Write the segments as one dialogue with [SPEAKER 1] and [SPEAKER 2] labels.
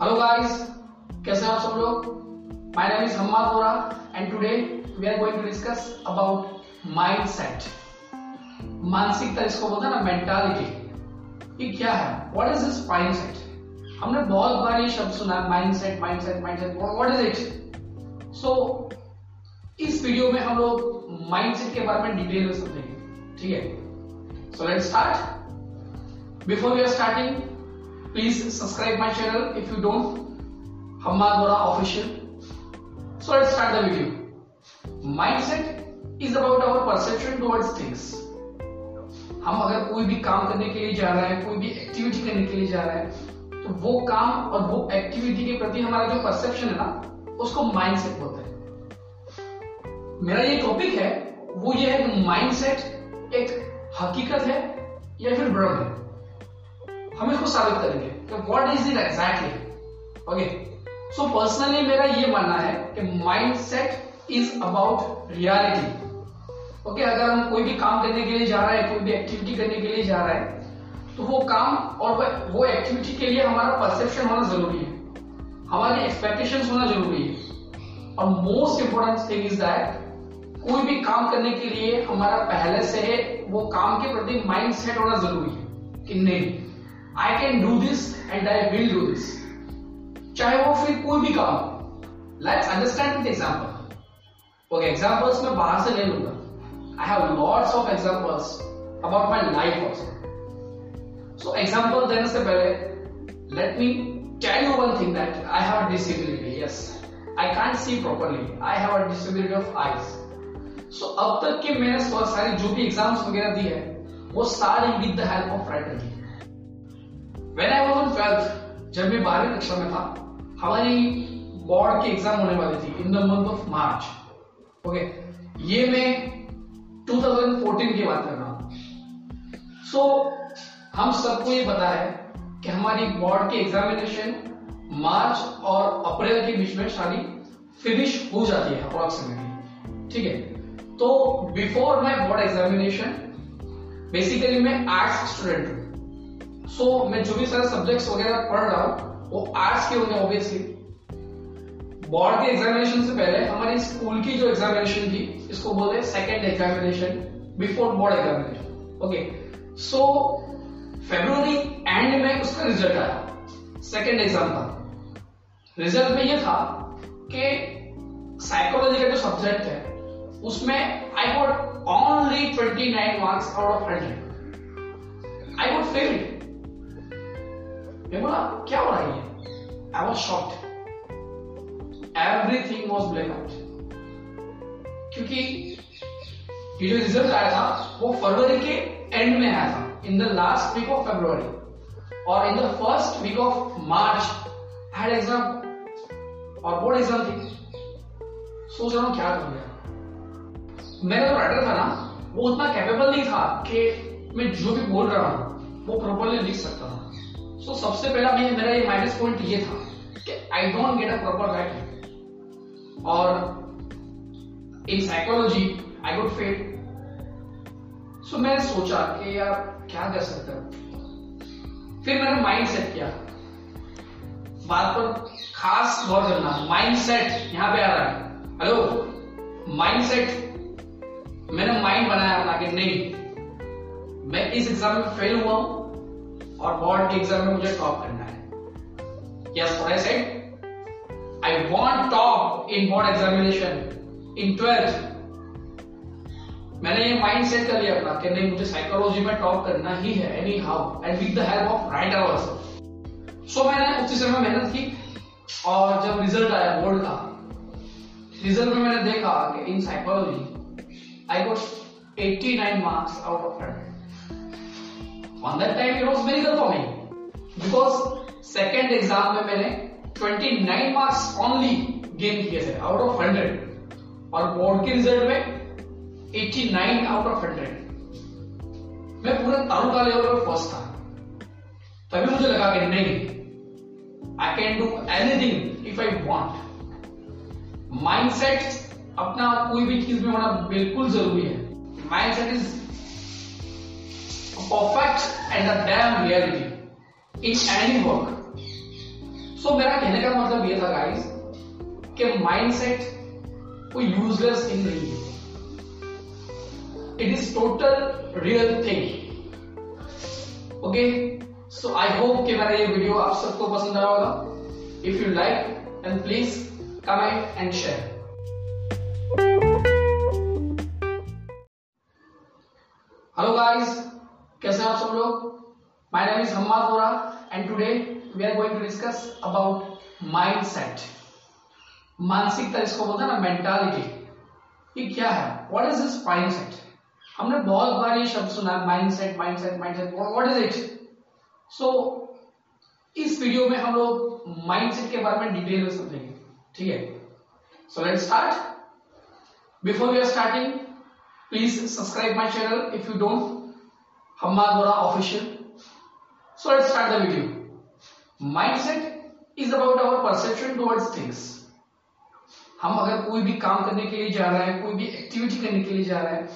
[SPEAKER 1] Hello guys कैसे हैं आप सब लोग? My name is Hammad Vora and today we are going to discuss about mindset मानसिकता इसको बोलते हैं ना मेंटालिटी ये क्या है? व्हाट इज़ दिस माइंडसेट हमने बहुत बार ये शब्द सुना है mindset mindset mindset what is it so इस वीडियो में हम लोग माइंडसेट के बारे में डिटेल में समझेंगे, ठीक है? So let's start before we are starting please subscribe my channel if you don't. Hammad Bora official. So, let's start the video. Mindset is about our perception towards things. हम अगर कोई भी काम करने के लिए जा रहे हैं, कोई भी एक्टिविटी करने के लिए जा रहे हैं तो वो काम और वो एक्टिविटी के प्रति हमारा जो परसेप्शन है ना, उसको माइंडसेट बोलते हैं। मेरा ये टॉपिक है, वो ये है कि माइंडसेट एक हकीकत है या फिर भ्रम है। हम इसको साबित करेंगे। कि what is it exactly okay so personally मेरा ये मानना है कि mindset is about reality okay अगर हम कोई भी काम करने के लिए जा रहे हैं, कोई भी एक्टिविटी करने के लिए जा रहा है तो वो काम और वो एक्टिविटी के लिए हमारा परसेप्शन होना ज़रूरी है. हमारी एक्सपेक्टेशन होना ज़रूरी है. और most important thing is that कोई भी काम करने के लिए हमारा पहले से वो काम के प्रति माइंड सेट होना ज़रूरी है कि नहीं. I can do this and I will do this चाहे वो फिर कोई भी काम let's understand with example okay examples मैं बाहर से ले लूँगा। I have lots of examples about my life also so example देने से पहले let me tell you one thing that I have disability yes I can't see properly I have a disability of eyes so अब तक के मैंने सारी जो भी एग्ज़ाम्स वगैरह दी है, वो सारी with the help of writer the when I was on twelfth जब मैं बारहवीं कक्षा में था हमारी बोर्ड की एग्ज़ाम होने वाली थी in the month of March okay ये मैं 2014 की बात कर रहा हूँ. सो so, हम सबको ये पता है कि हमारी बोर्ड की एग्जामिनेशन मार्च और अप्रैल के बीच में शादी फिनिश हो जाती है अप्रोक्सीमेटली ठीक है? तो before my board examination basically मैं आर्ट्स स्टूडेंट हूँ. सो so, मैं जो भी सारे सब्जेक्ट्स वगैरह पढ़ रहा हूँ वो आर्ट्स के होंगे ऑब्वियसली बोर्ड के एग्जामिनेशन से पहले हमारी स्कूल की जो एग्जामिनेशन थी इसको बोलते हैं second examination before board examination okay so February end में उसका रिज़ल्ट आया. सेकेंड एग्ज़ाम का. रिज़ल्ट में ये था कि साइकोलॉजी का जो सब्जेक्ट है उसमें I got only 29 marks out of 100 I would fail मैं बोला क्या हो रहा है I was shocked everything was black out क्योंकि ये जो रिज़ल्ट आया था, वो फरवरी के एंड में आया था. In the last week of February और in the first week of March had exam और बोर्ड एग्ज़ाम थी. सोच रहा हूँ क्या करूँगा मेरा जो राइटर था ना, वो उतना कैपेबल नहीं था कि मैं जो भी बोल रहा हूँ, वो प्रॉपरली लिख सकता था. सो so, सबसे पहला मैं मेरा ये माइनस पॉइंट ये था कि I don't get a proper writing और in psychology I could fail so मैंने सोचा कि यार क्या कर सकते हो? फिर मैंने माइंड सेट किया। बात पर खास गौर करना माइंड सेट यहाँ पे आ रहा है। हेलो माइंड सेट मैंने माइंड बनाया अपना कि नहीं मैं इस एग्ज़ाम में फेल हुआ हूँ। और बोर्ड के एग्ज़ाम में मुझे टॉप करना है। Yes I said I want top in board examination in twelfth मैंने ये माइंड सेट कर लिया अपना कि नहीं, मुझे साइकोलॉजी में टॉप करना ही है anyhow and with the help of writer also so मैंने उसी समय मेहनत की और जब रिज़ल्ट आया बोर्ड का रिज़ल्ट में मैंने देखा कि in psychology I got 89 marks out of 100 That time it was miracle for me because second exam में मैंने 29 मार्क्स ओनली गेन किए थे आउट ऑफ़ 100 और बोर्ड के रिज़ल्ट में 89 आउट ऑफ़ 100 मैं पूरे तालुका लेवल पर फ़र्स्ट था। तभी मुझे लगा कि नहीं I can do anything if I want mindset अपना कोई भी चीज़ में होना बिल्कुल ज़रूरी है। Mindset is perfect and a damn reality in any work. So so, मेरा कहने का मतलब ये था गाइस कि माइंडसेट कोई यूजलेस थिंग नहीं है। It is total real thing okay so I hope कि मेरा ये वीडियो आप सबको पसंद आया होगा। If you like then please comment and share कैसे हैं आप सब लोग। My name is Hammad Vora and today we are going to discuss about mindset मानसिकता इसको बोलते हैं ना मेंटालिटी ये क्या है? व्हाट इज़ दिस माइंडसेट हमने बहुत बार ये शब्द सुना है mindset mindset mindset what is it so इस वीडियो में हम लोग माइंडसेट के बारे में डिटेल में समझेंगे, ठीक है? So let's start before we are starting please subscribe my channel if you don't. Hammad Bora official. So let's start the video. Mindset is about our perception towards things. हम अगर कोई भी काम करने के लिए जा रहे हैं, कोई भी एक्टिविटी करने के लिए जा रहे हैं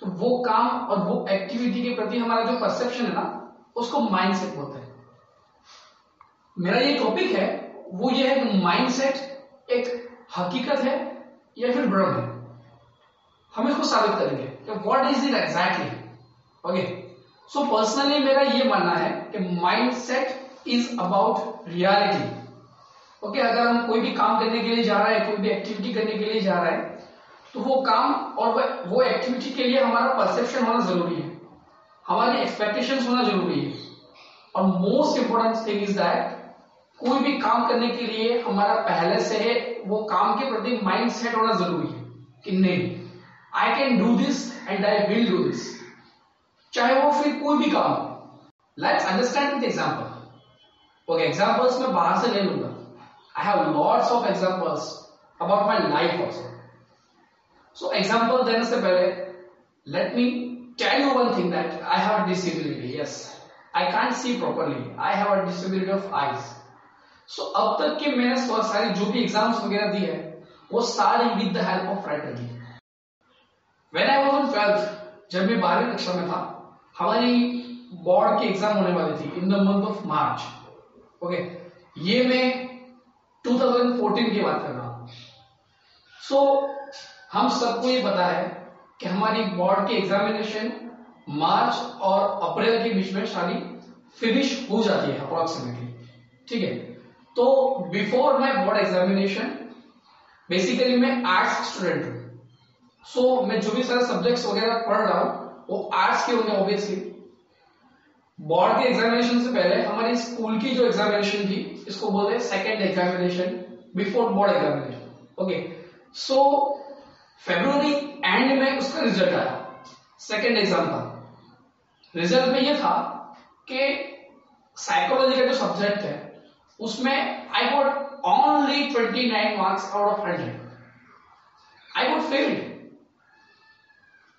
[SPEAKER 1] तो वो काम और वो एक्टिविटी के प्रति हमारा जो परसेप्शन है ना, उसको माइंडसेट बोलते हैं मेरा ये टॉपिक है, वो ये है कि माइंडसेट एक हकीकत है या फिर भ्रम है हम इसको साबित करेंगे what is it exactly okay so personally मेरा ये मानना है कि mindset is about reality okay अगर हम कोई भी काम करने के लिए जा रहे हैं, कोई भी एक्टिविटी करने के लिए जा रहे हैं तो वो काम और वो एक्टिविटी के लिए हमारा परसेप्शन होना ज़रूरी है. हमारी एक्सपेक्टेशन होना ज़रूरी है. और most important thing is that कोई भी काम करने के लिए हमारा पहले से वो काम के प्रति माइंड सेट होना ज़रूरी है कि नहीं I can do this and I will do this चाहे वो फिर कोई भी काम हो। Let's understand with example okay examples मैं बाहर से ले लूँगा। I have lots of examples about my life also so example देने से पहले let me tell you one thing that I have disability yes I can't see properly I have a disability of eyes so अब तक के मैंने सारी जो भी एग्ज़ाम्स वगैरह दी है, वो सारी with the help of writer the when I was on twelfth जब मैं बारहवीं कक्षा में था हमारी बोर्ड की एग्ज़ाम होने वाली थी in the month of March okay ये मैं 2014 की बात कर रहा हूँ। सो so, हम सबको ये पता है कि हमारी बोर्ड की एग्जामिनेशन मार्च और अप्रैल के बीच में शादी फिनिश हो जाती है अप्रोक्सीमेटली ठीक है? तो before my board examination basically मैं आर्ट्स स्टूडेंट हूँ। सो so, मैं जो भी सारे सब्जेक्ट्स वगैरह पढ़ रहा हूँ वो आर्ट्स के होंगे ऑब्वियसली बोर्ड के एग्जामिनेशन से पहले हमारी स्कूल की जो एग्जामिनेशन थी, इसको बोलते हैं second examination before board examination okay so February end में उसका रिज़ल्ट आया. सेकेंड एग्ज़ाम का रिज़ल्ट में यह था कि साइकोलॉजी का जो सब्जेक्ट है, उसमें I got only 29 marks out of 100 I got failed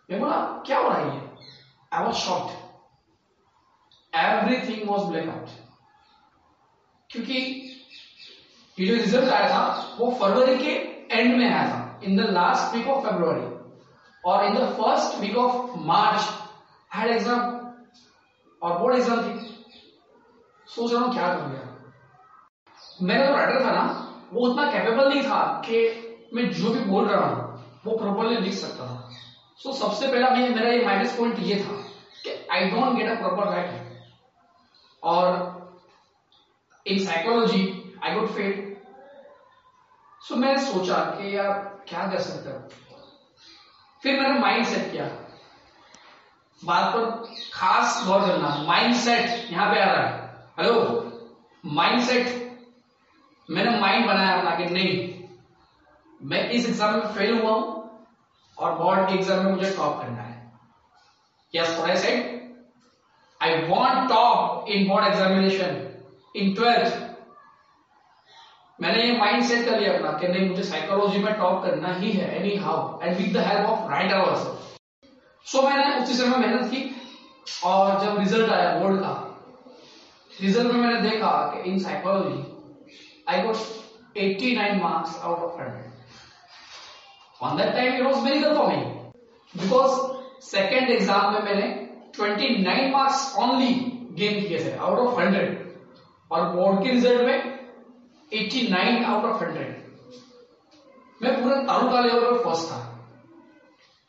[SPEAKER 1] बोला क्या हो रहा है I was shocked everything was black out क्योंकि ये जो रिज़ल्ट आया था, वो फरवरी के एंड में आया था. In the last week of February और in the first week of March had exam और बोर्ड एग्ज़ाम थी. सोच रहा हूँ क्या कर गया मेरा जो राइटर था ना, वो उतना कैपेबल नहीं था कि मैं जो भी बोल रहा हूँ, वो प्रॉपरली लिख सकता था. सो so, सबसे पहला मैं मेरा ये माइनस पॉइंट ये था कि I don't get a proper writing और in psychology I good fail so मैंने सोचा कि यार क्या कर सकते हो? फिर मैंने माइंड सेट किया। बात पर खास गौर करना। माइंड सेट यहाँ पे आ रहा है। हेलो माइंड सेट मैंने माइंड बनाया अपना कि नहीं मैं इस एग्ज़ाम में फेल हुआ हूँ। और बोर्ड के एग्ज़ाम में मुझे टॉप करना है। Yes I said I want top in board examination in twelfth मैंने ये माइंड सेट कर लिया अपना कि नहीं, मुझे साइकोलॉजी में टॉप करना ही है anyhow and with the help of writer also so मैंने उसी समय मेहनत की और जब रिज़ल्ट आया बोर्ड का रिज़ल्ट में मैंने देखा कि in psychology I got 89 marks out of 100 On that time it was miracle for me because second exam में मैंने 29 मार्क्स ओनली गेन किए थे आउट ऑफ़ 100 और बोर्ड के रिज़ल्ट में 89 आउट ऑफ़ 100 मैं पूरे तालुका लेवल पर फ़र्स्ट था।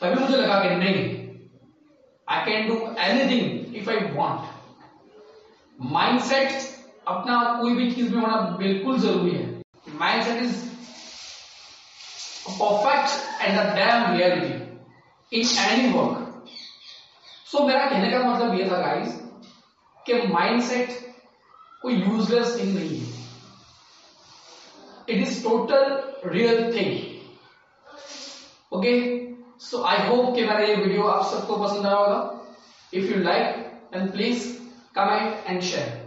[SPEAKER 1] तभी मुझे लगा कि नहीं I can do anything if I want mindset अपना कोई भी चीज़ में होना बिल्कुल ज़रूरी है। Mindset is perfect and the damn reality in any work so मेरा कहने का मतलब यह था गाइस कि माइंडसेट कोई यूजलेस थिंग नहीं है। It is total real thing okay so I hope कि मेरा ये वीडियो आप सबको पसंद आया होगा। If you like then please comment and share